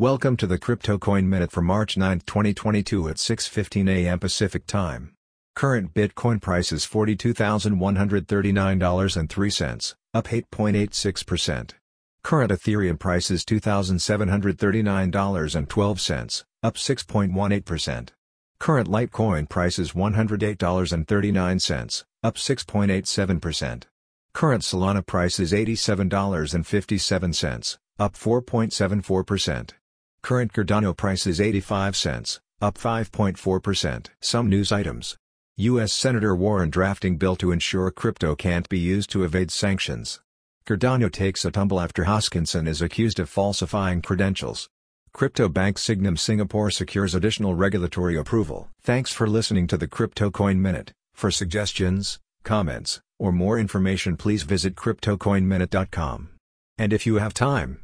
Welcome to the Crypto Coin Minute for March 9, 2022 at 6:15 a.m. Pacific Time. Current Bitcoin price is $42,139.03, up 8.86%. Current Ethereum price is $2,739.12, up 6.18%. Current Litecoin price is $108.39, up 6.87%. Current Solana price is $87.57, up 4.74%. Current Cardano price is 85 cents, up 5.4%. Some news items. U.S. Senator Warren drafting bill to ensure crypto can't be used to evade sanctions. Cardano takes a tumble after Hoskinson is accused of falsifying credentials. Crypto bank Sygnum Singapore secures additional regulatory approval. Thanks for listening to the Crypto Coin Minute. For suggestions, comments, or more information please visit CryptoCoinMinute.com. And if you have time,